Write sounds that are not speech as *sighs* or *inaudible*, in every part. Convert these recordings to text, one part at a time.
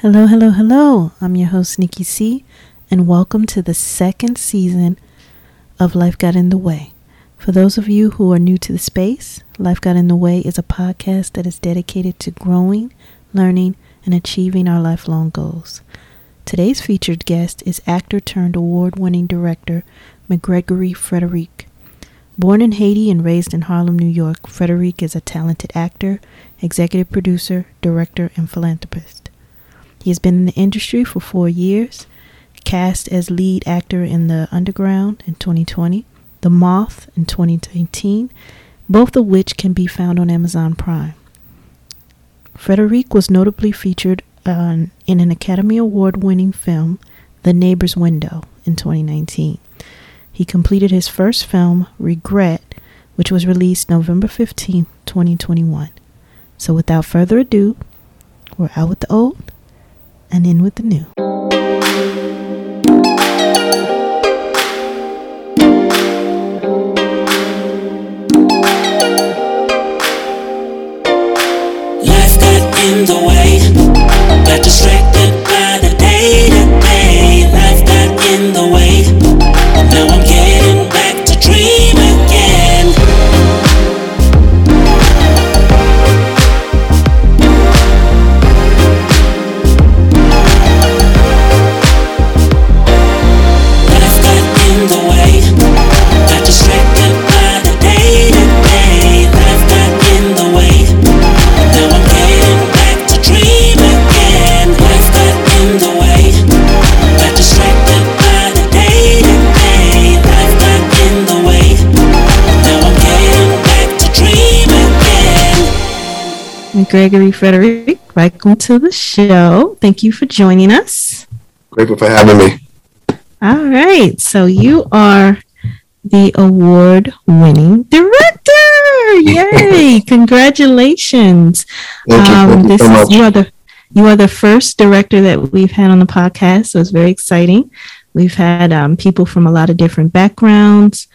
Hello, hello, hello. I'm your host, Nikki C, and welcome to the second season of Life Got in the Way. For those of you who are new to the space, Life Got in the Way is a podcast that is dedicated to growing, learning, and achieving our lifelong goals. Today's featured guest is actor turned award winning director McGregory Frederique. Born in Haiti and raised in Harlem, New York, Frederique is a talented actor, executive producer, director, and philanthropist. He has been in the industry for four years, cast as lead actor in The Underground in 2020, The Moth in 2019, both of which can be found on Amazon Prime. Frederique was notably featured on, in an Academy Award winning film, The Neighbor's Window, in 2019. He completed his first film, Regret, which was released November 15, 2021. So without further ado, we're out with the old and in with the new. Life got in the way, got distracted McGregory Frederique, welcome to the show. Thank you for joining us. Grateful for having me. All right, so you are the award winning director. *laughs* Yay! Congratulations. Thank you. Thank you this so is much. you are the you are the first director that we've had on the podcast, so it's very exciting. We've had um, people from a lot of different backgrounds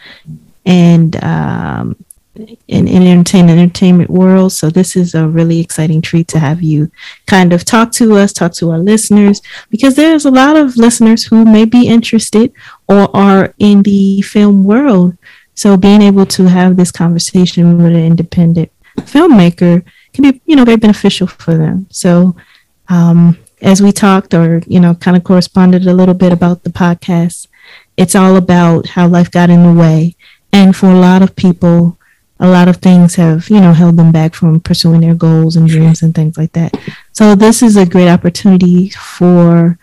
and um, in, in entertainment entertainment world. So this is a really exciting treat to have you kind of talk to us, talk to our listeners, because there's a lot of listeners who may be interested or are in the film world. So being able to have this conversation with an independent filmmaker can be, you know, very beneficial for them. So um, as we talked or, you know, kind of corresponded a little bit about the podcast, it's all about how life got in the way. And for a lot of people, a lot of things have, you know, held them back from pursuing their goals and dreams and things like that. So this is a great opportunity for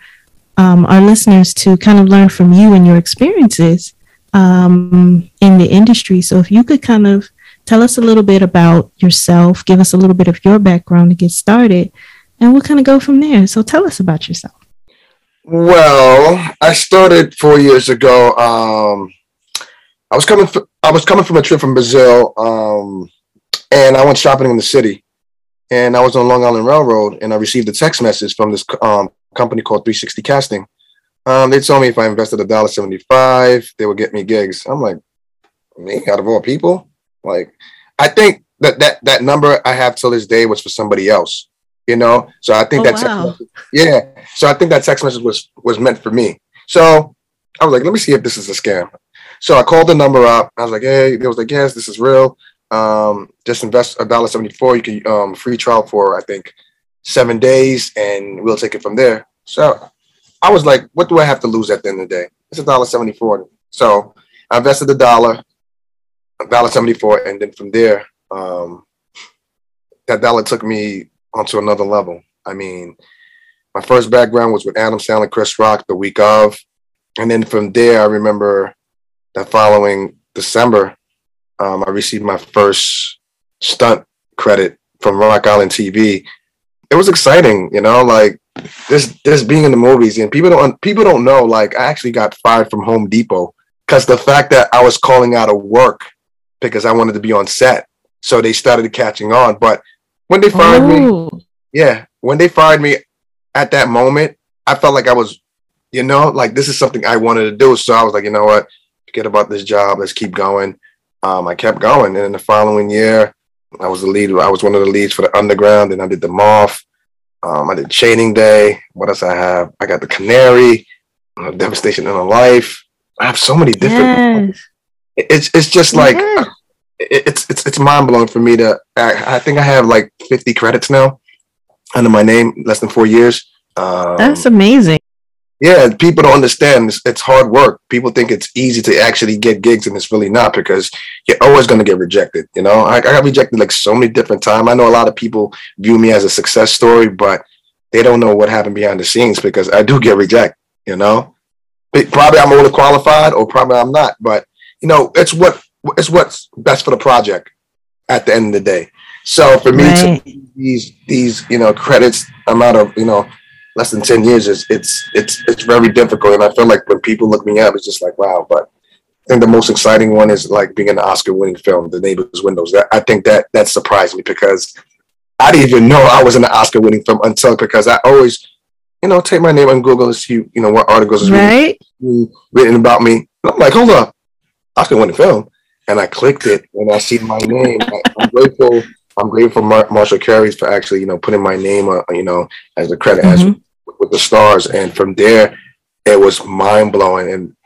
um, our listeners to kind of learn from you and your experiences um, in the industry. So if you could kind of tell us a little bit about yourself, give us a little bit of your background to get started, and we'll kind of go from there. So tell us about yourself. Well, I started four years ago. Um, I was coming. f- I was coming from a trip from Brazil, um, and I went shopping in the city. And I was on Long Island Railroad, and I received a text message from this um, company called 360 Casting. Um, they told me if I invested a dollar seventy-five, they would get me gigs. I'm like, me out of all people, like, I think that that that number I have till this day was for somebody else. You know, so I think Oh, that text wow. message- yeah. So I think that text message was was meant for me. So I was like, let me see if this is a scam. So I called the number up. I was like, hey, they was like, yes, this is real. Um, just invest a dollar seventy four. You can um free trial for I think seven days, and we'll take it from there. So I was like, what do I have to lose at the end of the day? It's a dollar seventy four. So I invested a dollar, dollar seventy four, and then from there, um, that dollar took me onto another level. I mean, my first background was with Adam Sandler, Chris Rock, the week of, and then from there, I remember that following December, um, I received my first stunt credit from Rock Island TV. It was exciting, you know, like this this being in the movies, and people don't people don't know. Like, I actually got fired from Home Depot because the fact that I was calling out of work because I wanted to be on set, so they started catching on. But when they fired me, Oh, yeah, when they fired me at that moment, I felt like I was, you know, like this is something I wanted to do. So I was like, you know what, forget about this job. Let's keep going. Um, I kept going, and in the following year, I was the lead. I was one of the leads for the Underground, and I did the Moth. Um, I did Chaining Day. What else I have? I got the Canary, uh, Devastation in a Life. I have so many different. Yes. It's it's just like it's it's it's mind blowing for me to. I, I think I have like 50 credits now under my name, less than four years. Um, That's amazing. Yeah, people don't understand. It's, it's hard work. People think it's easy to actually get gigs, and it's really not because you're always going to get rejected. You know, I, I got rejected like so many different times. I know a lot of people view me as a success story, but they don't know what happened behind the scenes because I do get rejected. You know, But probably I'm overqualified, or probably I'm not. But you know, it's what it's what's best for the project at the end of the day. So for me to these these you know credits amount of you know less than 10 years is it's it's it's very difficult. And i feel like when people look me up it's just like wow. But i think the most exciting one is like being an oscar winning film the neighbor's windows. That i think that that surprised me because i didn't even know i was in an oscar winning film until because i always you know take my name on google and see you know what articles is written, Right. written about me. And i'm like hold up. Oscar winning film. And i clicked it and i see my name. I, i'm grateful i'm grateful for Mar- Marshall Curry for actually you know putting my name uh, you know as a credit as Mhm. with the stars. And from there it was mind-blowing. And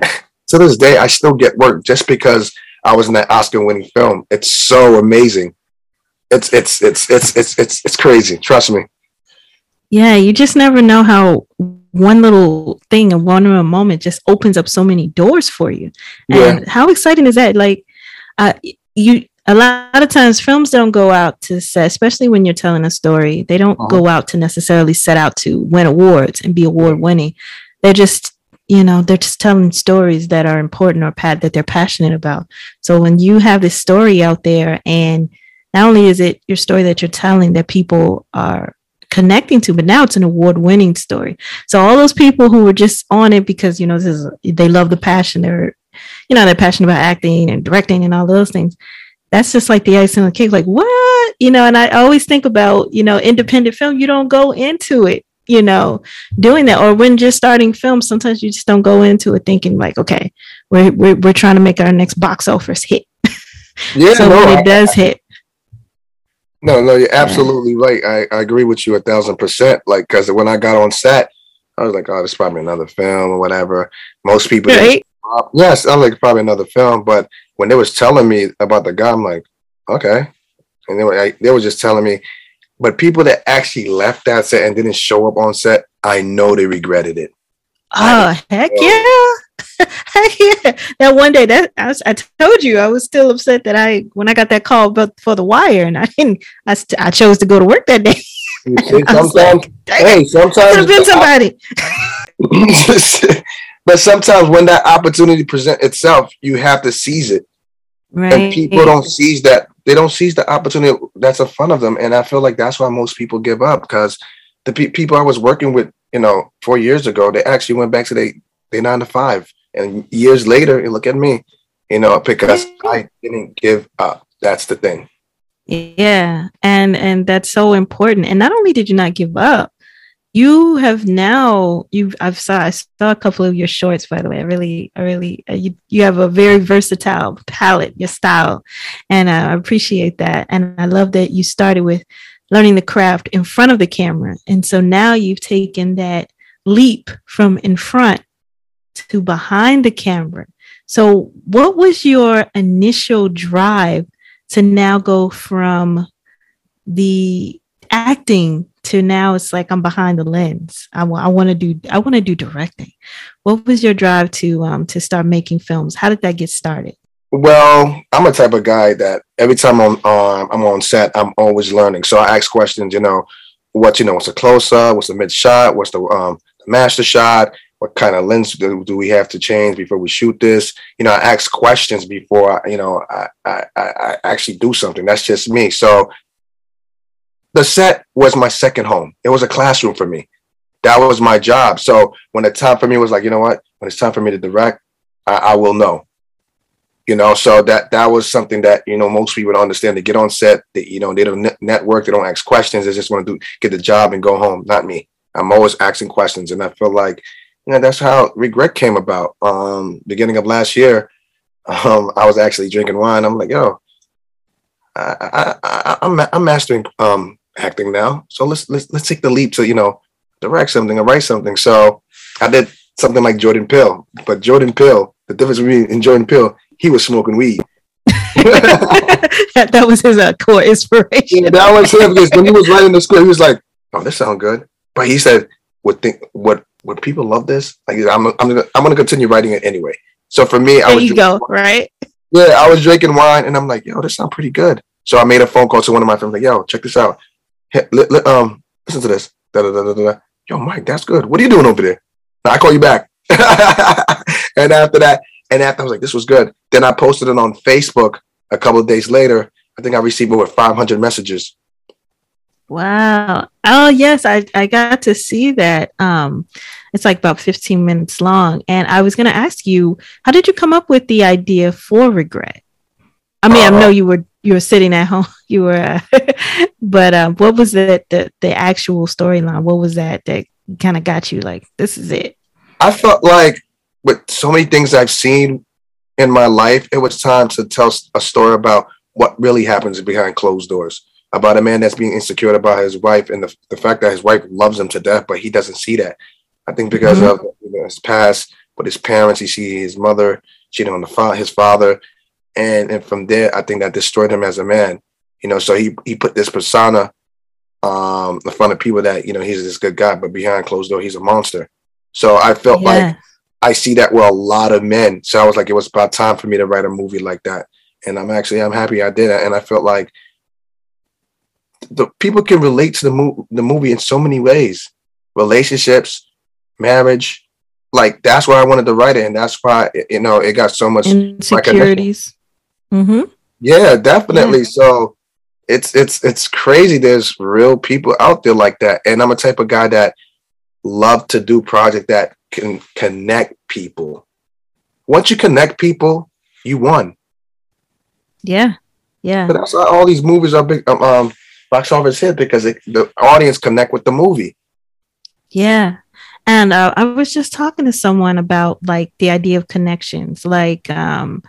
*laughs* to this day i still get work just because i was in that oscar winning film. It's so amazing. It's it's it's it's it's it's, it's crazy. Trust me. Yeah, you just never know how one little thing and one little moment just opens up so many doors for you. yeah. And how exciting is that? Like, uh, you a lot of times films don't go out to set, especially when you're telling a story. They don't Uh-huh. go out to necessarily set out to win awards and be award winning. They're just you know they're just telling stories that are important or pat that they're passionate about. So when you have this story out there, and not only is it your story that you're telling that people are connecting to, but now it's an award winning story. So all those people who were just on it because you know this is they love the passion, they're you know they're passionate about acting and directing and all those things. That's just like the icing on the cake. Like what you know, and I always think about you know independent film. You don't go into it you know doing that or when you're starting film sometimes you just don't go into it thinking like okay we're we're, we're trying to make our next box office hit *laughs* yeah so no, when I- it does hit No, no, you're absolutely right. I, I agree with you a thousand percent. Like, because when I got on set, I was like, oh, this is probably another film or whatever. Most people, right stop. yes, I'm like probably another film. But when they was telling me about the guy, I'm like, okay. And they were like, they were just telling me, but people that actually left that set and didn't show up on set, I know they regretted it. oh heck yeah *laughs* heck yeah that one day that I, was, I told you i was still upset that i when i got that call about for the wire and i didn't i, st- I chose to go to work that day You see, *laughs* I was like, sometimes, hey, it could have been somebody *laughs* but sometimes when that opportunity present itself, you have to seize it. right and people don't seize that they don't seize the opportunity that's in front of them. And i feel like that's why most people give up because the pe- people i was working with you know four years ago they actually went back to their they nine to five. And years later you look at me you know because i didn't give up. That's the thing. Yeah, and and that's so important. And not only did you not give up, you have now you've I've saw I saw a couple of your shorts by the way. I really I really uh, you you have a very versatile palette, your style, and uh, I appreciate that. And I love that you started with learning the craft in front of the camera, and so now you've taken that leap from in front to behind the camera. So, what was your initial drive to now go from the acting to now it's like I'm behind the lens. I want to do I want to do directing. What was your drive to um to start making films? How did that get started? well i'm a type of guy that every time i'm on i'm on set i'm always learning so i ask questions you know what you know what's a close-up what's the mid shot what's the um master shot what kind of lens do, do we have to change before we shoot this you know i ask questions before I, you know I, I i I actually do something that's just me so the set was my second home. It was a classroom for me. That was my job. So when the time for me was like you know what? When it's time for me to direct i, I will know. You know so that that was something that you know most people don't understand. They get on set they you know they don't net- network they don't ask questions. They just want to do get the job and go home. Not me. I'm always asking questions and i feel like you know that's how regret came about. Um beginning of last year um i was actually drinking wine. I'm like yo I, I, I, I'm, I'm mastering um acting now. So let's let's let's take the leap to you know direct something or write something. So I did something like Jordan Peele, but Jordan Peele, the difference between in Jordan Peele, he was smoking weed. *laughs* that, that was his uh, core inspiration. Yeah, that was him because when he was writing the script, he was like, "Oh, this sounds good," but he said, "Would think what would people love this? Like, I'm I'm gonna I'm gonna continue writing it anyway." So for me, I There was you go, right? yeah, I was drinking wine, and I'm like, "Yo, this sounds pretty good." So I made a phone call to one of my friends, like, "Yo, check this out. Hey, li- li- um, listen to this. Da, da, da. Yo, Mike, that's good. What are you doing over there? Now I call you back. *laughs* and after that, and after I was like, this was good. Then I posted it on Facebook a couple of days later. I think I received over 500 messages. Wow. Oh yes, I I got to see that. Um it's like about 15 minutes long and I was going to ask you, how did you come up with the idea for regret? I mean, I Uh, know you were you were sitting at home, *laughs* you were uh, *laughs* but um what was the the, the actual storyline? What was that that kind of got you like this is it? I felt like with so many things I've seen in my life, it was time to tell a story about what really happens behind closed doors. About a man that's being insecure about his wife and the, the fact that his wife loves him to death, but he doesn't see that. I think because Mhm. of you know, his past with his parents, he see his mother cheating on the fa- his father, and and from there, I think that destroyed him as a man. You know, so he he put this persona um in front of people that you know he's this good guy, but behind closed door, he's a monster. So I felt like I see that with a lot of men. So I was like, it was about time for me to write a movie like that. And I'm actually, I'm happy I did it. And I felt like the people can relate to the, mo- the movie in so many ways relationships, marriage. Like that's why I wanted to write it. And that's why, you know, it got so much. Insecurities. Mhm. Yeah, definitely. So it's, it's, it's crazy. There's real people out there like that. And I'm a type of guy that love to do project that can connect people. Once you connect people, you won. Yeah. Yeah. But that's why all these movies are big um, um box office hit because it, the audience connect with the movie. Yeah. And uh, I was just talking to someone about like the idea of connections. Like, um,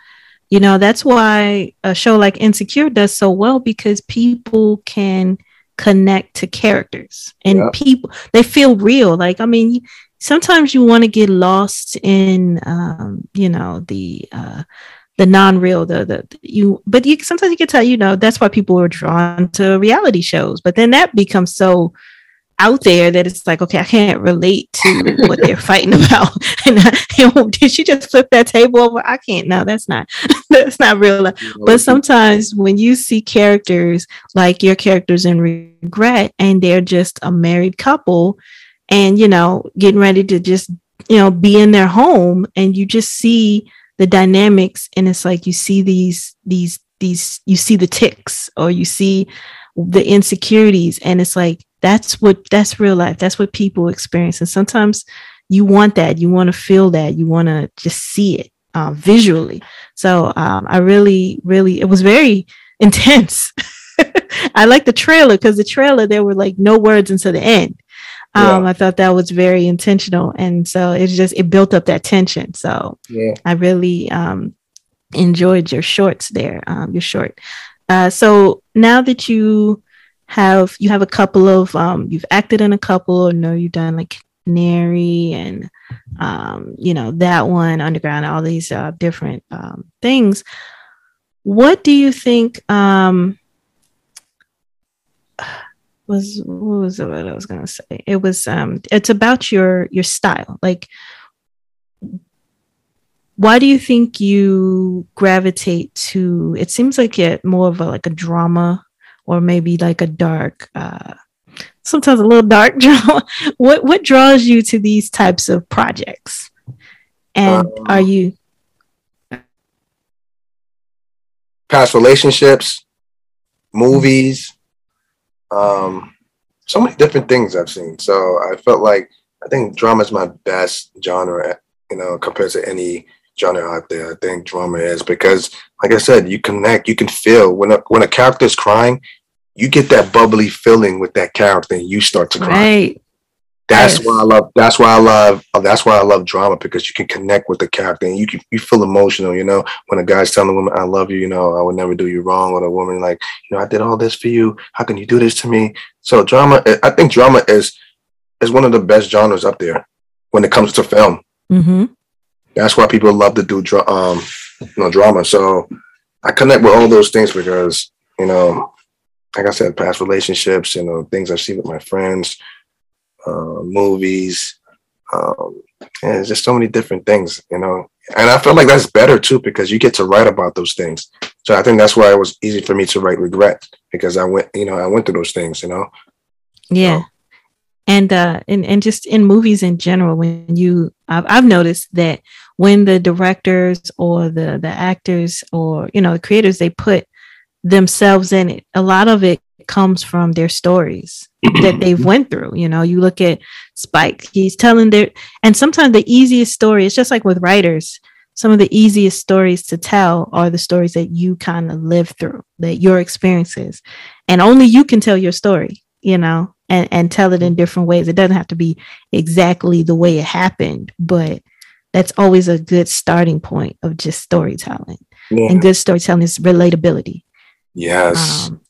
you know, that's why a show like Insecure does so well because people can connect to characters and Yeah. people, they feel real. Like, I mean, sometimes you want to get lost in, um, you know, the, uh, the non-real the, the the- you but you sometimes you can tell you know that's why people are drawn to reality shows but then that becomes so out there that it's like okay i can't relate to what they're fighting about. *laughs* And I, *laughs* know, *laughs* did she just flip that table over? I can't. No that's not that's not real life. but sometimes when you see characters like your characters in regret and they're just a married couple and you know getting ready to just you know be in their home and you just see the dynamics and it's like you see these these these you see the ticks or you see the insecurities and it's like that's what that's real life. That's what people experience. And sometimes you want that. You want to feel that. You want to just see it uh, visually. So um, i really really it was very *laughs* intense. I like the trailer because the trailer there were like no words until the end. Um, i thought that was very intentional. And so it just it built up that tension. So yeah. I really um, enjoyed your shorts there, um, your short. Uh, so now that you have you have a couple of um, you've acted in a couple, or no, you've done like Canary and um, you know that one, Underground, all these uh, different um, things. What do you think? Um, *sighs* was what was it what I was gonna say? It was um, it's about your your style, like why do you think you gravitate to it seems like it more of a like a drama or maybe like a dark uh sometimes a little dark *laughs* drama what what draws you to these types of projects and Um, are you Past relationships, movies, um, so many different things I've seen. So I felt like I think drama is my best genre, you know, compared to any genre out there. I think drama is because, like I said, you connect, you can feel when a, when a character is crying, you get that bubbly feeling with that character, and you start to cry. right That's Yes. why I love. That's why I love. uh, That's why I love drama because you can connect with the character and you can you feel emotional. You know, when a guy's telling a woman, "I love you," you know, I would never do you wrong, or a woman like, you know, I did all this for you. How can you do this to me? So drama. I think drama is is one of the best genres up there when it comes to film. Mm-hmm. That's why people love to do dra- um, you know, drama. So I connect with all those things because you know, like I said, past relationships, you know, things I've seen with my friends, uh, movies, um, and it's just so many different things, you know. And I feel like that's better too because you get to write about those things. So I think that's why it was easy for me to write regret because I went, you know, I went through those things, you know. Yeah. And uh and, and just in movies in general, when you I've, I've noticed that when the directors or the the actors or you know the creators they put themselves in it, a lot of it comes from their stories that they've mm-hmm. went through. You know, you look at Spike, he's telling their and sometimes the easiest story, it's just like with writers, some of the easiest stories to tell are the stories that you kind of live through, that your experiences. And only you can tell your story, you know, and, and tell it in different ways. It doesn't have to be exactly the way it happened, but that's always a good starting point of just storytelling. Yeah. And good storytelling is relatability. Yes. Um,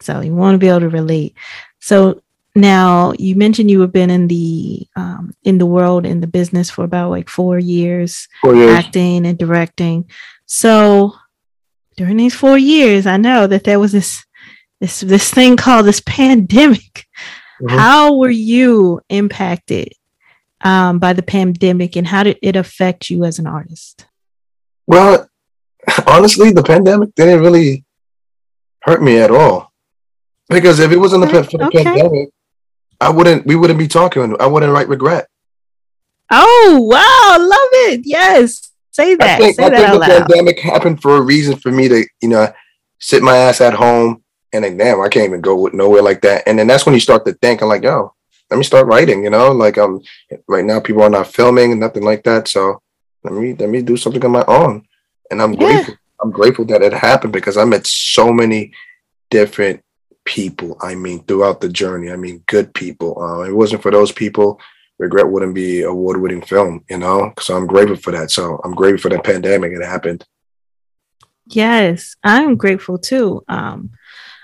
so you want to be able to relate. So now you mentioned you have been in the um, in the world in the business for about like four years, Four years. acting and directing. So during these four years, I know that there was this this this thing called this pandemic. Mhm. How were you impacted um, by the pandemic, and how did it affect you as an artist? Well, *laughs* honestly, the pandemic didn't really hurt me at all. Because if it wasn't the for the Okay. pandemic, I wouldn't. We wouldn't be talking. I wouldn't write regret. Oh wow, love it! Yes, say I that. think, say I that think the loud. pandemic happened for a reason for me to, you know, sit my ass at home and then, damn, I can't even go nowhere like that. And then that's when you start to think, I'm like, yo, let me start writing. You know, like um, right now people are not filming and nothing like that. So let me let me do something on my own. And I'm Yeah. grateful. I'm grateful that it happened because I met so many different people. I mean, throughout the journey. I mean, good people. Uh, it wasn't for those people. Regret wouldn't be award-winning film, you know. So I'm grateful for that. So I'm grateful for the pandemic. It happened. Yes, I'm grateful too. Um,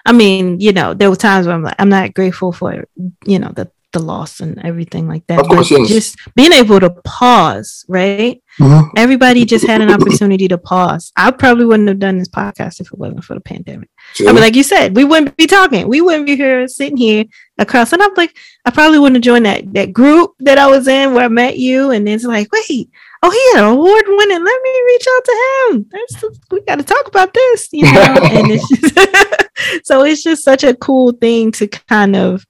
I mean, you know, there were times where I'm like, I'm not grateful for, you know, the the loss and everything like that. Of course, yes. just being able to pause, right? Mm-hmm. Everybody just had an opportunity to pause. I probably wouldn't have done this podcast if it wasn't for the pandemic. See? I mean, like you said, we wouldn't be talking. We wouldn't be here sitting here across. And I'm like, I probably wouldn't have joined that that group that I was in where I met you. And then it's like, wait, oh, he had an award winning. Let me reach out to him. There's, we got to talk about this, you know. *laughs* and it's just, *laughs* so it's just such a cool thing to kind of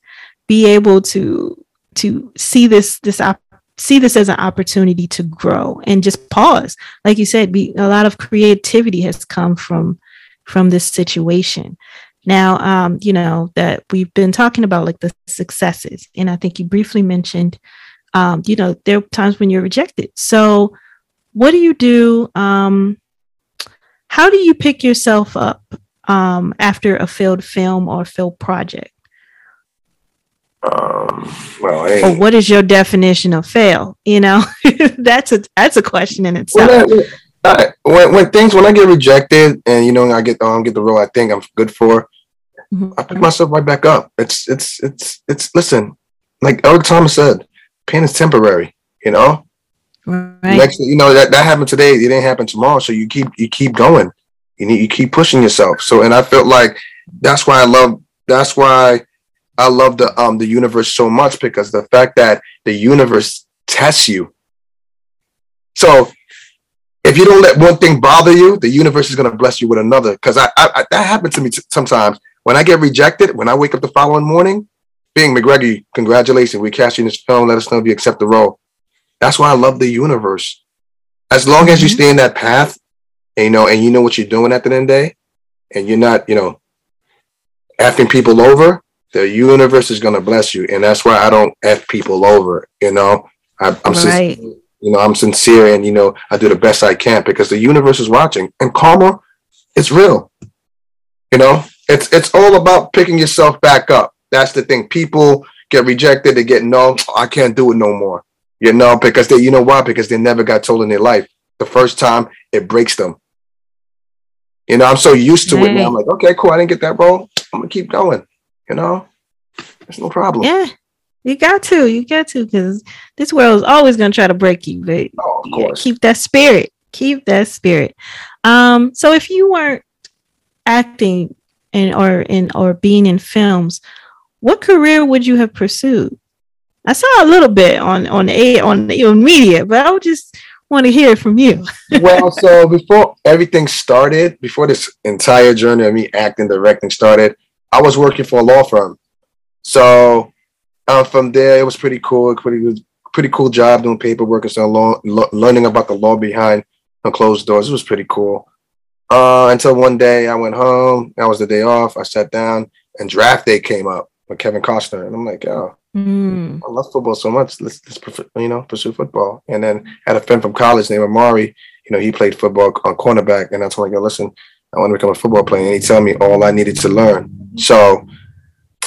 be able to to see this this op- see this as an opportunity to grow and just pause. Like you said be a lot of creativity has come from from this situation. Now um you know that we've been talking about like the successes and i think you briefly mentioned um you know there are times when you're rejected. So what do you do um how do you pick yourself up um after a failed film or failed project Um, well, hey. what is your definition of fail you know *laughs* that's a that's a question in itself when, I, when, when things when I get rejected and you know I get um get the role I think I'm good for, I pick myself right back up. It's it's it's it's listen, like Eric Thomas said, pain is temporary. You know, right next you know that that happened today, it didn't happen tomorrow. So you keep you keep going. You need you keep pushing yourself. So and I felt like that's why I love that's why I love the um the universe so much because the fact that the universe tests you. So if you don't let one thing bother you, the universe is going to bless you with another. Because I, I, I that happened to me t- sometimes when I get rejected. When I wake up the following morning, being McGregor, congratulations, we cast you in this film. Let us know if you accept the role. That's why I love the universe. As long as you Mhm. stay in that path, and, you know, and you know what you're doing at the end of the day, and you're not, you know, effing people over, the universe is going to bless you. And that's why I don't f people over. You know, I, I'm sin- Right. you know, I'm sincere, and you know, I do the best I can because the universe is watching, and karma, it's real. You know, it's it's all about picking yourself back up. That's the thing. People, get rejected, they get no, I can't do it no more. You know, because they, you know why? Because they never got told in their life. The first time it breaks them. You know, I'm so used to it now. I'm like, okay, cool. I didn't get that role. I'm gonna keep going. You know, there's no problem. Yeah, you got to, you got to, because this world is always gonna try to break you. But Oh, of yeah, course. keep that spirit. Keep that spirit. Um, so if you weren't acting and or in or being in films, what career would you have pursued? I saw a little bit on on a on your media, but I would just want to hear from you. *laughs* well, so before everything started, before this entire journey of me acting, directing started, I was working for a law firm. So uh, from there, it was pretty cool. Pretty pretty cool job doing paperwork and so law, lo- learning about the law behind closed doors. It was pretty cool. Uh, until one day I went home. That was the day off. I sat down and draft day came up with Kevin Costner, and I'm like, oh, Mm, I love football so much. Let's, let's prefer- you know pursue football. And then had a friend from college named Amari. You know, he played football on cornerback, and I told him, "Yo, listen, I want to become a football player." And he told me all I needed to learn. So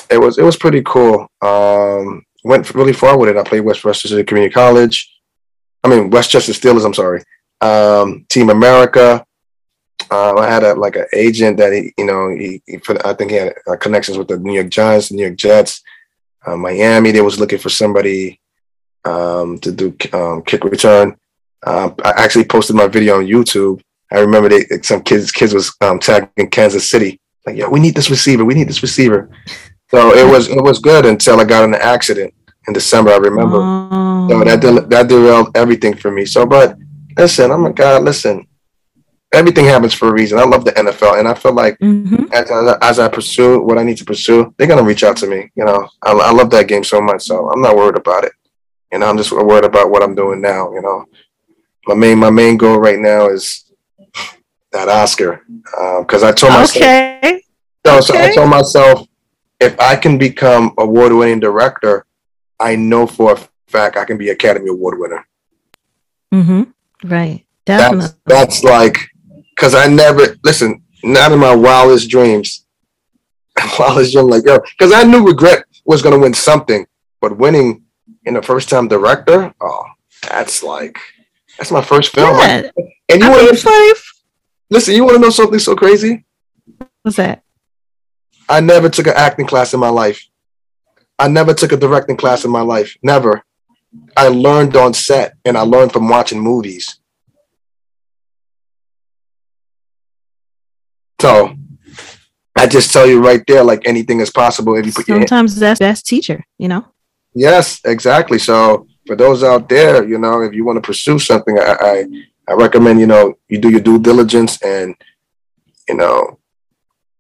it was it was pretty cool. Um, went really far with it. I played West Westchester Community College. I mean Westchester Steelers. I'm sorry. Um, Team America. Um, I had a like an agent that he, you know, he, he put, I think he had uh, connections with the New York Giants, New York Jets uh, Miami. They was looking for somebody um, to do um, kick return. Um, I actually posted my video on YouTube. I remember they some kids kids was um, tagging Kansas City like, yeah, we need this receiver. We need this receiver. So it was it was good until I got in an accident in December. I remember. Oh. So that del- that derailed everything for me. So, but listen, I'm a guy. Listen, everything happens for a reason. I love the NFL, and I feel like Mhm. as, as, I, as I pursue what I need to pursue, they're gonna reach out to me. You know, I, I love that game so much, so I'm not worried about it. You know, I'm just worried about what I'm doing now. You know, my main my main goal right now is that Oscar because I told myself. Okay. No, so I told myself if I can become award winning director, I know for a fact I can be Academy Award winner. hmm Right. That's Definitely. that's like because I never listen. Not in my wildest dreams. *laughs* wildest dream, like yo, because I knew regret was gonna win something, but winning in a first time director, oh, that's like that's my first film. yeah. And you I want think to funny. Listen? You want to know something so crazy? What's that? I never took an acting class in my life. I never took a directing class in my life. Never. I learned on set and I learned from watching movies. So I just tell you right there, like anything is possible if you put your. Sometimes that's best teacher. You know. Yes, exactly. So for those out there, you know, if you want to pursue something, I, I I recommend you know you do your due diligence and you know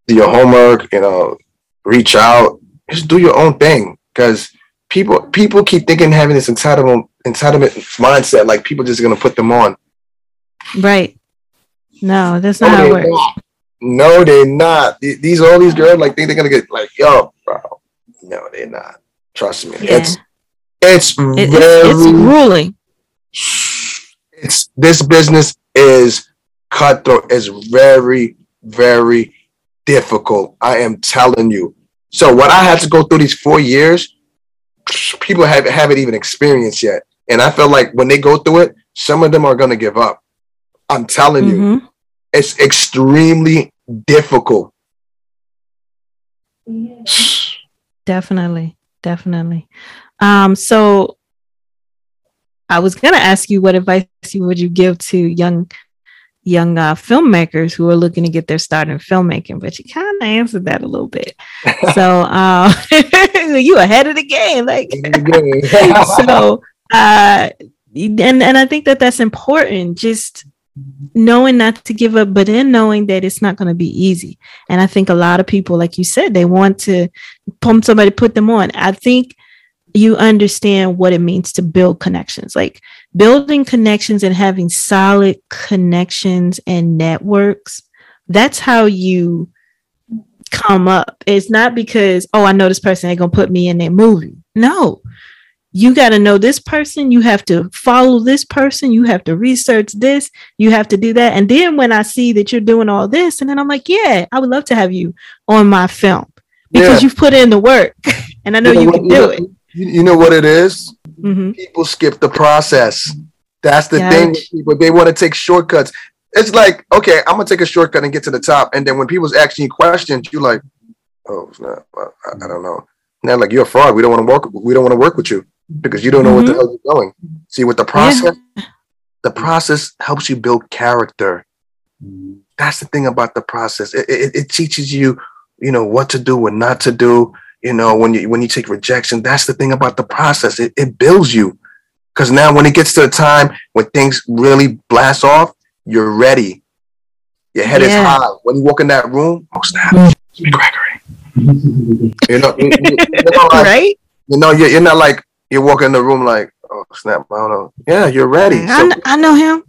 do your homework. You know, reach out, just do your own thing because people people keep thinking having this entitlement entitlement mindset like people just gonna put them on. Right. No, that's not how it works. not. No, they're not. These all these girls like think they're gonna get like yo, bro. No, they're not. Trust me. Yeah. It's it's It- very it's, it's grueling. It's this business is cutthroat. Is very very difficult. I am telling you. So what i had to go through these four years people haven't haven't even experienced yet. And i feel like when they go through it some of them are going to give up. I'm telling you. Mhm. it's extremely difficult. Definitely. Definitely. Um, so I was gonna ask you what advice you would you give to young young uh, filmmakers who are looking to get their start in filmmaking, but you kind of answered that a little bit. *laughs* So um, *laughs* you ahead of the game, like *laughs* so uh and and i think that that's important just knowing not to give up but then knowing that it's not going to be easy. And i think a lot of people like you said they want to pump somebody put them on. I think you understand what it means to build connections. Like building connections and having solid connections and networks that's how you come up. It's not because oh i know this person they're gonna put me in their movie. No. You got to know this person you have to follow this person you have to research this you have to do that. And then when i see that you're doing all this and then i'm like yeah i would love to have you on my film because Yeah. you've put in the work *laughs* and I know you, what- can do it. You, you know what it is? hmm People skip the process. That's the Yeah. thing. People they want to take shortcuts. It's like, okay, I'm gonna take a shortcut and get to the top, and then when people's asking you questions, you're like, oh, I, I don't know. Now, like you're a fraud. We don't want to work. We don't want to work with you because you don't know what the Mhm. hell you're going. See, with the process, the process helps you build character. That's the thing about the process. It, it, it teaches you, you know, what to do, what not to do. You know, when you when you take rejection, that's the thing about the process. It, it builds you. Because now, when it gets to the time when things really blast off, you're ready. Your head is high. When you walk in that room, oh snap, mm. it's me, Gregory. You know, you, you- you know, *laughs* like, right? you know, you're, you're not like you're walking in the room like, oh snap, I don't know. Yeah, you're ready. I, So- I know him.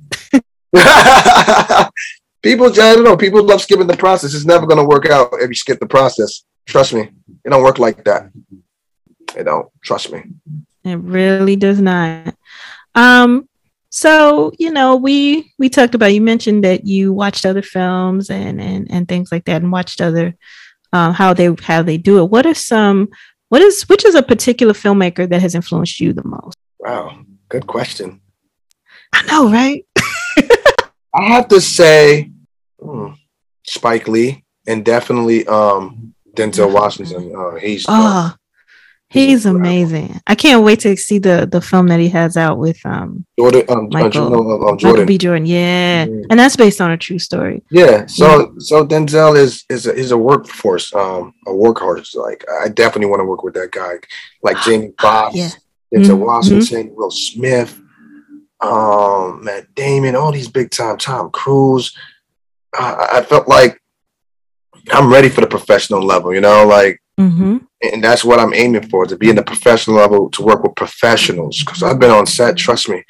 *laughs* people, I don't know. People love skipping the process. It's never going to work out if you skip the process. Trust me, it don't work like that. It don't. Trust me. It really does not. Um, so you know, we we talked about. You mentioned that you watched other films and and and things like that, and watched other um, how they how they do it. What are some? What is which is a particular filmmaker that has influenced you the most? Wow, good question. I know, right? *laughs* I have to say, hmm, Spike Lee and definitely um, Denzel Washington. Uh, he's Oh, he's amazing. I can't wait to see the the film that he has out with um Jordan. Um, uh, Michael- Jordan, uh, uh, Michael Jordan. B. Jordan. Yeah, Mhm. and that's based on a true story. Yeah, so so Denzel is is a, is a workforce, um, a workhorse. Like I definitely want to work with that guy, like Jamie Foxx, Yeah. Denzel Mhm. Washington, Will Smith, um, Matt Damon, all these big time, Tom Cruise. I, I felt like I'm ready for the professional level, you know, like, hmm and that's what I'm aiming for to be in the professional level to work with professionals. Because I've been on set, trust me,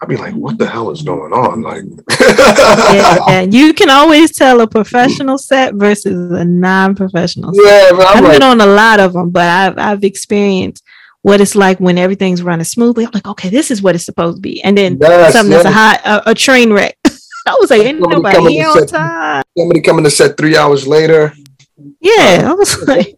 I'd be like, what the hell is going on? Like, *laughs* yeah, *laughs* yeah. You can always tell a professional set versus a non-professional. Set. yeah, I've like, been on a lot of them, but I've I've experienced what it's like when everything's running smoothly. I'm like, okay, this is what it's supposed to be, and then yes, something that's a hot a, a train wreck. I was like, ain't Somebody nobody here on set- time. somebody coming to set three hours later. Yeah, I was *laughs* like,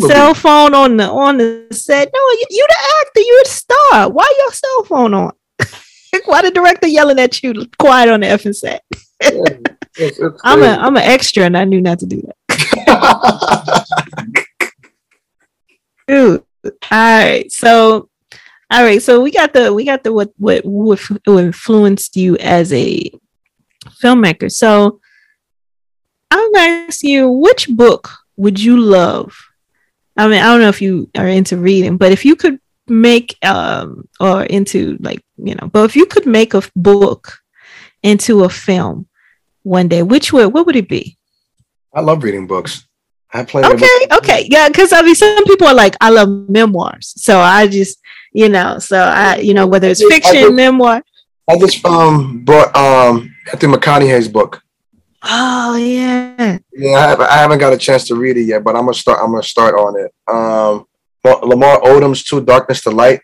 cell phone on the on the set. No, you, you the actor, you the star. Why your cell phone on? *laughs* Why the director yelling at you quiet on the effing set? it's- it's *laughs* I'm a. I'm an extra, and I knew not to do that. Dude. All right. So all right. So we got the we got the what what what influenced you as a filmmaker. So I'm gonna ask you, which book would you love? I mean, I don't know if you are into reading, but if you could make um or into like, you know, but if you could make a book into a film one day, which would what would it be? I love reading books. I play. Okay, okay, yeah, because I mean, some people are like, I love memoirs, so I just, you know, so I, you know, whether it's I fiction, just- memoir. I just um bought um Anthony McConaughey's book. Oh yeah, Yeah, I haven't, I haven't got a chance to read it yet, but I'm gonna start. I'm gonna start on it. Um, Lamar- Odom's "To Darkness to Light."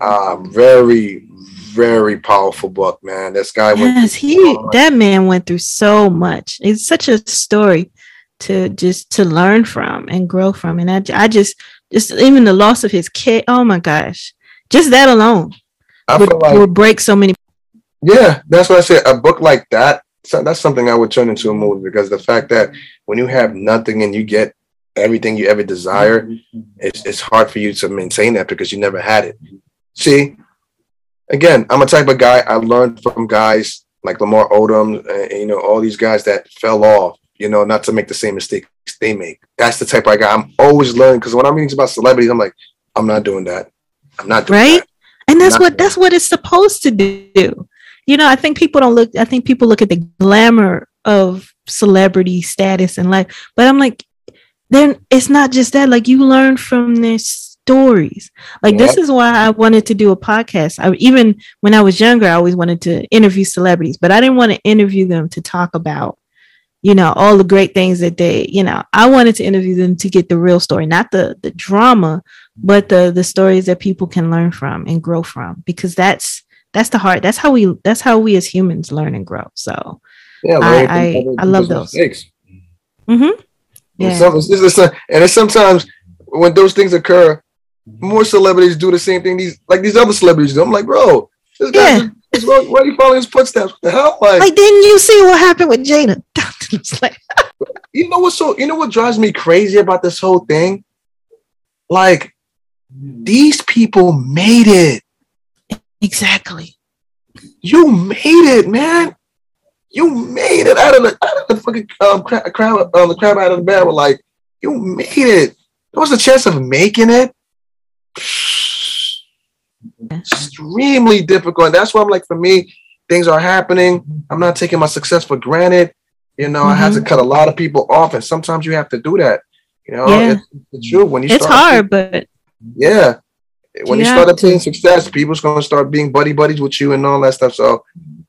Uh, very, very powerful book, man. This guy went. yes, he that man went through so much. It's such a story to just to learn from and grow from, and I, I just, just even the loss of his kid. Oh my gosh, just that alone I would, like would break so many. Yeah, that's what I said. A book like that, so that's something I would turn into a movie because the fact that when you have nothing and you get everything you ever desire, mm-hmm. it's it's hard for you to maintain that because you never had it. See, again, I'm a type of guy I learned from guys like Lamar Odom, and, you know, all these guys that fell off. You know, not to make the same mistakes they make. That's the type of guy I'm always learning because when I'm reading about celebrities, I'm like, I'm not doing that. I'm not doing Right? that. and that's what Nothing. that's what it's supposed to do you know i think people don't look i think people look at the glamour of celebrity status and life but i'm like then it's not just that like you learn from their stories. Like this is why i wanted to do a podcast. I even when i was younger i always wanted to interview celebrities but i didn't want to interview them to talk about you know all the great things that they you know i wanted to interview them to get the real story not the the drama but the the stories that people can learn from and grow from because that's that's the heart that's how we that's how we as humans learn and grow so Yeah, I- I- I love those. mistakes. mhm. And yeah some- it's it's a- and it's sometimes when those things occur, more celebrities do the same thing. These like these other celebrities do. I'm like, bro, this guy, Yeah. just, why, why are you following his footsteps? What the hell? Like, Like, didn't you see what happened with Jada? *laughs* Like, *laughs* you know what's so? You know what drives me crazy about this whole thing? Like, these people made it. Exactly. You made it, man. You made it out of the out of the fucking um, crab, crab um, the crab out of the barrel. Like, you made it. There was a chance of making it. Extremely difficult. And that's why I'm like, for me, things are happening. I'm not taking my success for granted. You know, I had to cut a lot of people off, and sometimes you have to do that. You know, Yeah. it's, it's true. When you It's hard, but yeah. When you You start obtaining success, people's gonna start being buddy buddies with you and all that stuff. So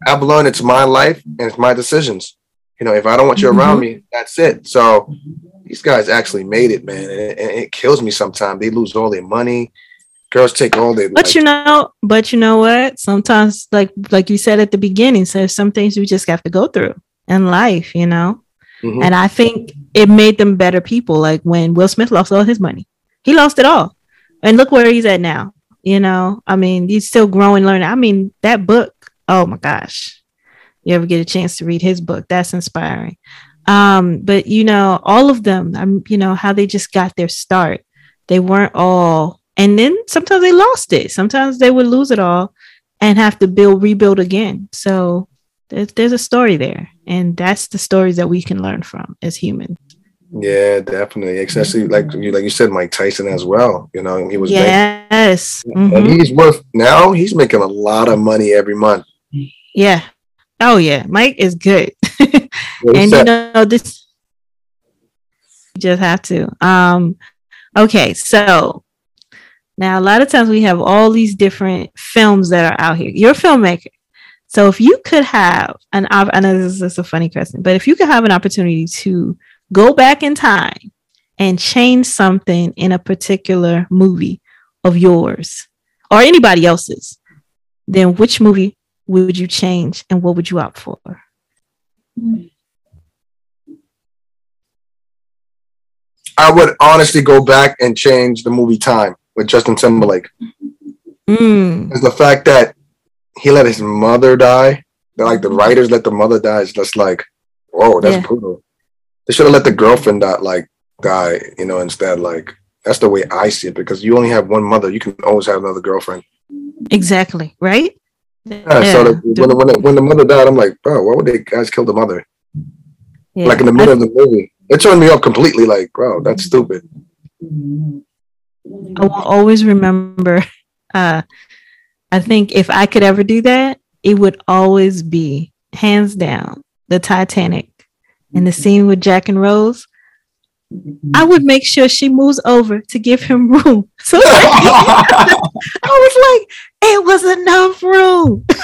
I've learned it's my life and it's my decisions. You know, if I don't want you around Mm-hmm. me, that's it. So these guys actually made it, man, and it, and it kills me sometimes. They lose all their money. Girls take all their. but like, you know, but you know what? Sometimes, like like you said at the beginning, so some things we just have to go through in life, you know. Mhm. And I think it made them better people. Like when Will Smith lost all his money, he lost it all, and look where he's at now. You know, I mean, he's still growing, learning. I mean, that book. Oh my gosh, you ever get a chance to read his book? That's inspiring. Um, but you know, all of them, um, you know, how they just got their start. They weren't all, and then sometimes they lost it. Sometimes they would lose it all and have to build, rebuild again. So there's, there's a story there, and that's the stories that we can learn from as humans. Yeah, definitely. Especially like you, like you said, Mike Tyson as well. You know, he was making- Yes. and Mhm. he's worth now. He's making a lot of money every month. Yeah. Oh yeah, Mike is good. *laughs* And you know this you just have to um okay so now a lot of times we have all these different films that are out here you're a filmmaker so if you could have an i know this is a funny question but if you could have an opportunity to go back in time and change something in a particular movie of yours or anybody else's then which movie would you change and what would you opt for I would honestly go back and change the movie Time with Justin Timberlake. Mm. is the fact that he let his mother die. Like the writers let the mother die. It's just like, whoa, that's Yeah. brutal. They should have let the girlfriend die, like die, you know, instead. Like that's the way I see it because you only have one mother. You can always have another girlfriend. Exactly. Right. Yeah, so the, when, the, when, the, when the mother died, I'm like, bro, why would they guys kill the mother? Yeah. Like in the middle of the movie, it turned me off completely. Like, bro, that's stupid. I will always remember. Uh, I think if I could ever do that, it would always be hands down the Titanic and the scene with Jack and Rose. I would make sure she moves over to give him room. *laughs* So *laughs* I was like, it was enough room. *laughs*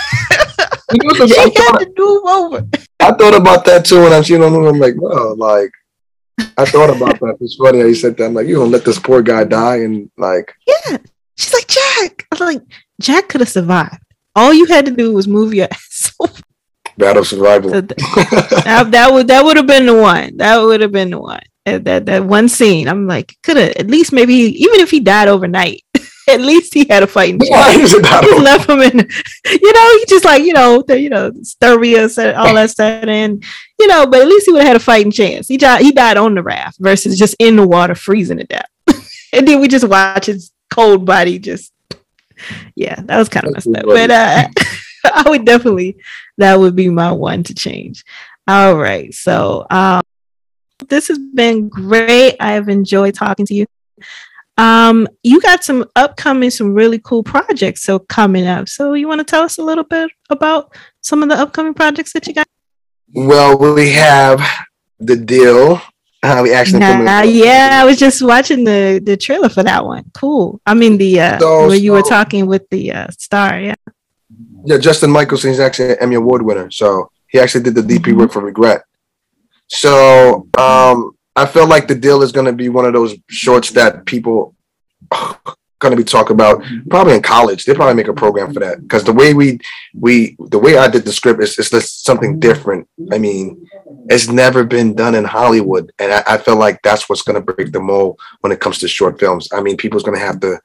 She I, had thought, to move over. I thought about that too when I'm seeing on I'm like, bro, like I thought about that. It's funny how you said that. I'm like, you gonna let this poor guy die and like Yeah. She's like, Jack. I was like, Jack could have survived. All you had to do was move your ass over. Battle survival. So th- *laughs* that, that would that would have been the one. That would have been the one. That that, that one scene. I'm like, could have at least maybe even if he died overnight, *laughs* at least he had a fighting chance. Why is it Just battle? *laughs* left him in, you know, he just like you know, the, you know, Sturbia said all that stuff, and you know, but at least he would have had a fighting chance. He died. He died on the raft versus just in the water freezing to death, and then we just watch his cold body just. Yeah, that was kind of messed up, but uh, I would definitely that would be my one to change. All right, so um, this has been great. I have enjoyed talking to you. Um, you got some upcoming, some really cool projects so coming up. So you want to tell us a little bit about some of the upcoming projects that you got? Well, we have the deal. Uh, we actually Nah, yeah, I was just watching the the trailer for that one. Cool. I mean the uh So- where you were talking with the uh star, yeah. Yeah, Justin Michelson is actually an Emmy Award winner. So he actually did the DP Mhm. work for Regret. So um, I felt like the deal is going to be one of those shorts that people *sighs* going to be talking about probably in college. They probably make a program for that because the way we we the way I did the script is it's just something different. I mean, it's never been done in Hollywood, and I, I feel like that's what's going to break the mold when it comes to short films. I mean, people's going to have to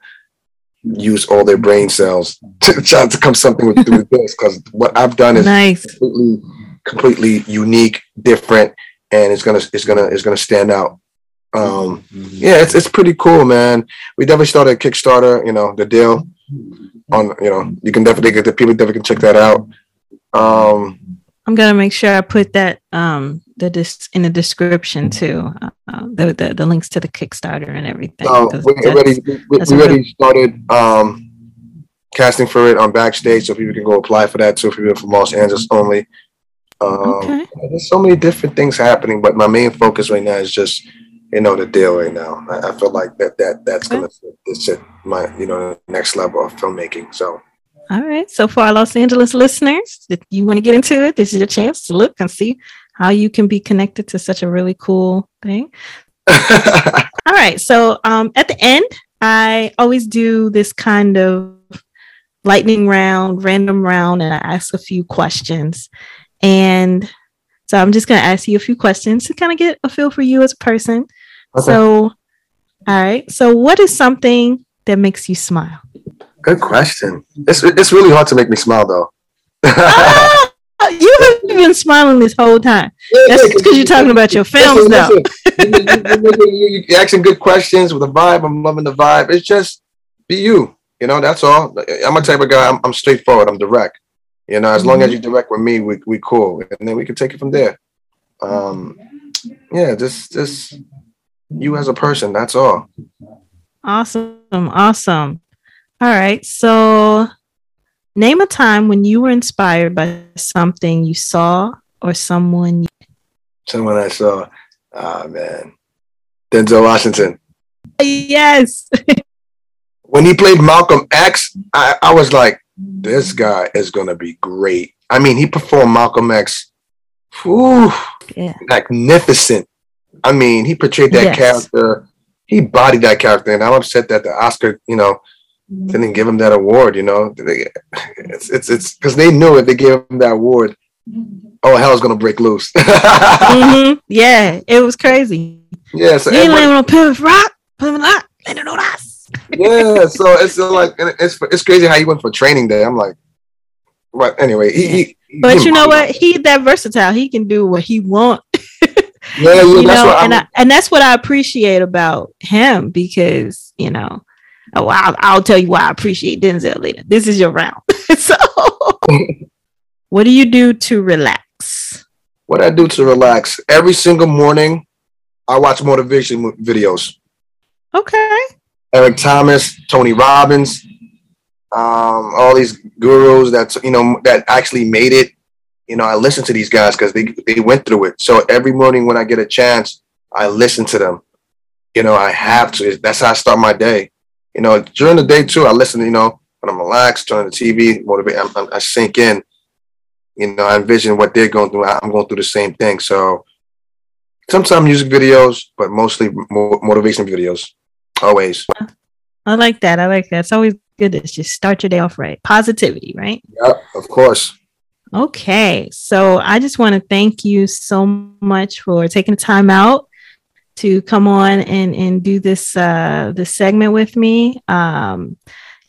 use all their brain cells to *laughs* try to come something with, with this because what I've done is Nice. completely completely unique, different, and it's gonna it's gonna it's gonna stand out. Um, yeah, it's it's pretty cool, man. We definitely started a Kickstarter, you know, the deal on you know, you can definitely get the people definitely can check that out. Um I'm gonna make sure I put that um the dis- in the description too. Uh, the, the the links to the Kickstarter and everything. so we already we, we already started um casting for it on backstage so people can go apply for that too, If you're from Los Angeles only. Um Okay. there's so many different things happening, but my main focus right now is just you know the deal right now. I, I feel like that that that's gonna it's at my you know next level of filmmaking. So All right. So for our Los Angeles listeners, if you want to get into it, this is your chance to look and see how you can be connected to such a really cool thing. *laughs* All right. So um, at the end, I always do this kind of lightning round, random round, and I ask a few questions. And so I'm just going to ask you a few questions to kind of get a feel for you as a person. Okay. So, all right. So, what is something that makes you smile? good question. It's it's really hard to make me smile though. Ah, *laughs* you have been smiling this whole time. That's because you're talking about your films. Listen, you- you- You're asking good questions with a vibe. I'm loving the vibe. It's just be you. You know, that's all. I'm a type of guy. I'm, I'm straightforward. I'm direct. You know, as long as you direct with me, we we cool, and then we can take it from there. Um, yeah, just just you as a person. That's all. Awesome. Awesome. All right. So, name a time when you were inspired by something you saw or someone. You- Someone I saw. Ah man, Denzel Washington. yes. *laughs* when he played Malcolm X, I, I was like, this guy is gonna be great. I mean, he performed Malcolm X, whew, Yeah. magnificent. I mean, he portrayed that Yes. character. He bodied that character, and I'm upset that the Oscar, you know, didn't give him that award. You know, They- it's it's it's because they knew if they gave him that award, oh hell's gonna break loose. *laughs* Mhm. Yeah. It was crazy. yeah, so You ain't everybody- landing on Plymouth Rock. Plymouth Rock. Landing on us. yeah, so it's like it's it's crazy how he went for training day. I'm like, but anyway, he, he he- But he you know embodied what? He that versatile. He can do what he want. *laughs* Yeah, yeah, you that's know, what and I, and that's what I appreciate about him because you know, oh, I'll, I'll tell you why I appreciate Denzel later. This is your round. *laughs* so, *laughs* what do you do to relax? what I do to relax. Every single morning, I watch motivation videos. Okay, Eric Thomas, Tony Robbins, um, all these gurus that you know that actually made it. You know, I listen to these guys because they they went through it. So every morning when I get a chance, I listen to them. You know, I have to. That's how I start my day. You know, during the day too, I listen. You know, when I'm relaxed, turn on the TV, motivate. I'm, I'm, I sink in. You know, I envision what they're going through. I'm going through the same thing. So sometimes music videos, but mostly mo- motivation videos. Always. I like that. I like that. It's always good to just start your day off right. Positivity, right? Yep, of course. Okay, so I just want to thank you so much for taking the time out to come on and and do this uh this segment with me. Um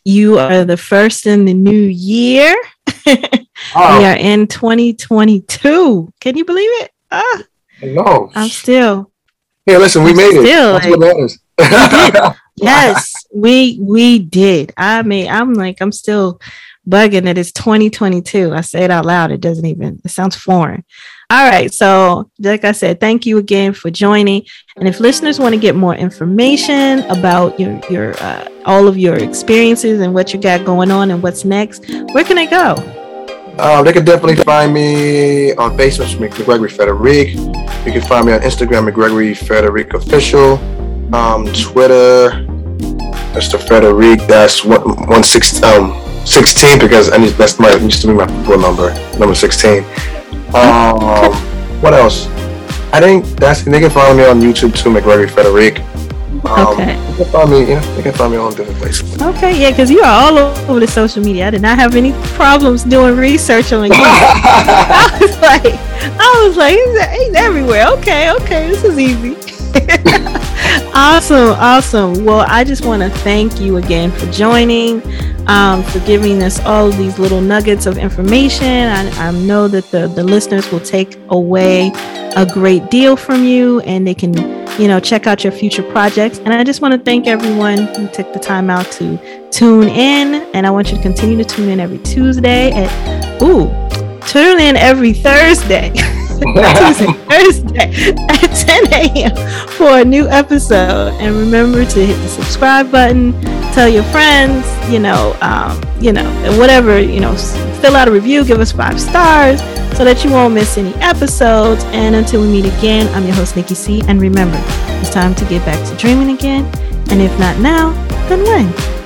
you are the first in the new year. Oh, *laughs* We are in 2022. Can you believe it? Ah, no. I'm still Hey, listen, we I'm made it. still, That's like- what matters. *laughs* yes, we we did. I mean, I'm like I'm still bugging that it's 2022. I say it out loud. It doesn't even. It sounds foreign. All right. So, like I said, thank you again for joining. And if listeners want to get more information about your your uh, all of your experiences and what you got going on and what's next, where can they go? Um, they can definitely find me on Facebook, McGregory Frederique. You can find me on Instagram, McGregory Frederique Official. Um, Twitter, Mr. Frederique. That's one one six um sixteen because I need that's my used to be my full number, number sixteen. Um, what else? I think that's they can follow me on YouTube too, McGregory Frederique. Um, Um, Okay. You can find me, you know, you can find me on different places. Okay, yeah, because you are all over the social media. I did not have any problems doing research on you. *laughs* *laughs* I was like, I was like, he's, he's everywhere. Okay, okay, this is easy. *laughs* awesome, awesome. Well, I just want to thank you again for joining, um, for giving us all of these little nuggets of information. I, I know that the, the listeners will take away a great deal from you and they can, you know, check out your future projects. And I just want to thank everyone who took the time out to tune in. And I want you to continue to tune in every Tuesday at, ooh, tune in every Thursday. *laughs* Tuesday, *laughs* Thursday at 10 a.m. for a new episode. And remember to hit the subscribe button, tell your friends, you know, um, you know, whatever, you know, fill out a review, give us five stars so that you won't miss any episodes. And until we meet again, I'm your host, Nikki C. And remember, it's time to get back to dreaming again. And if not now, then when?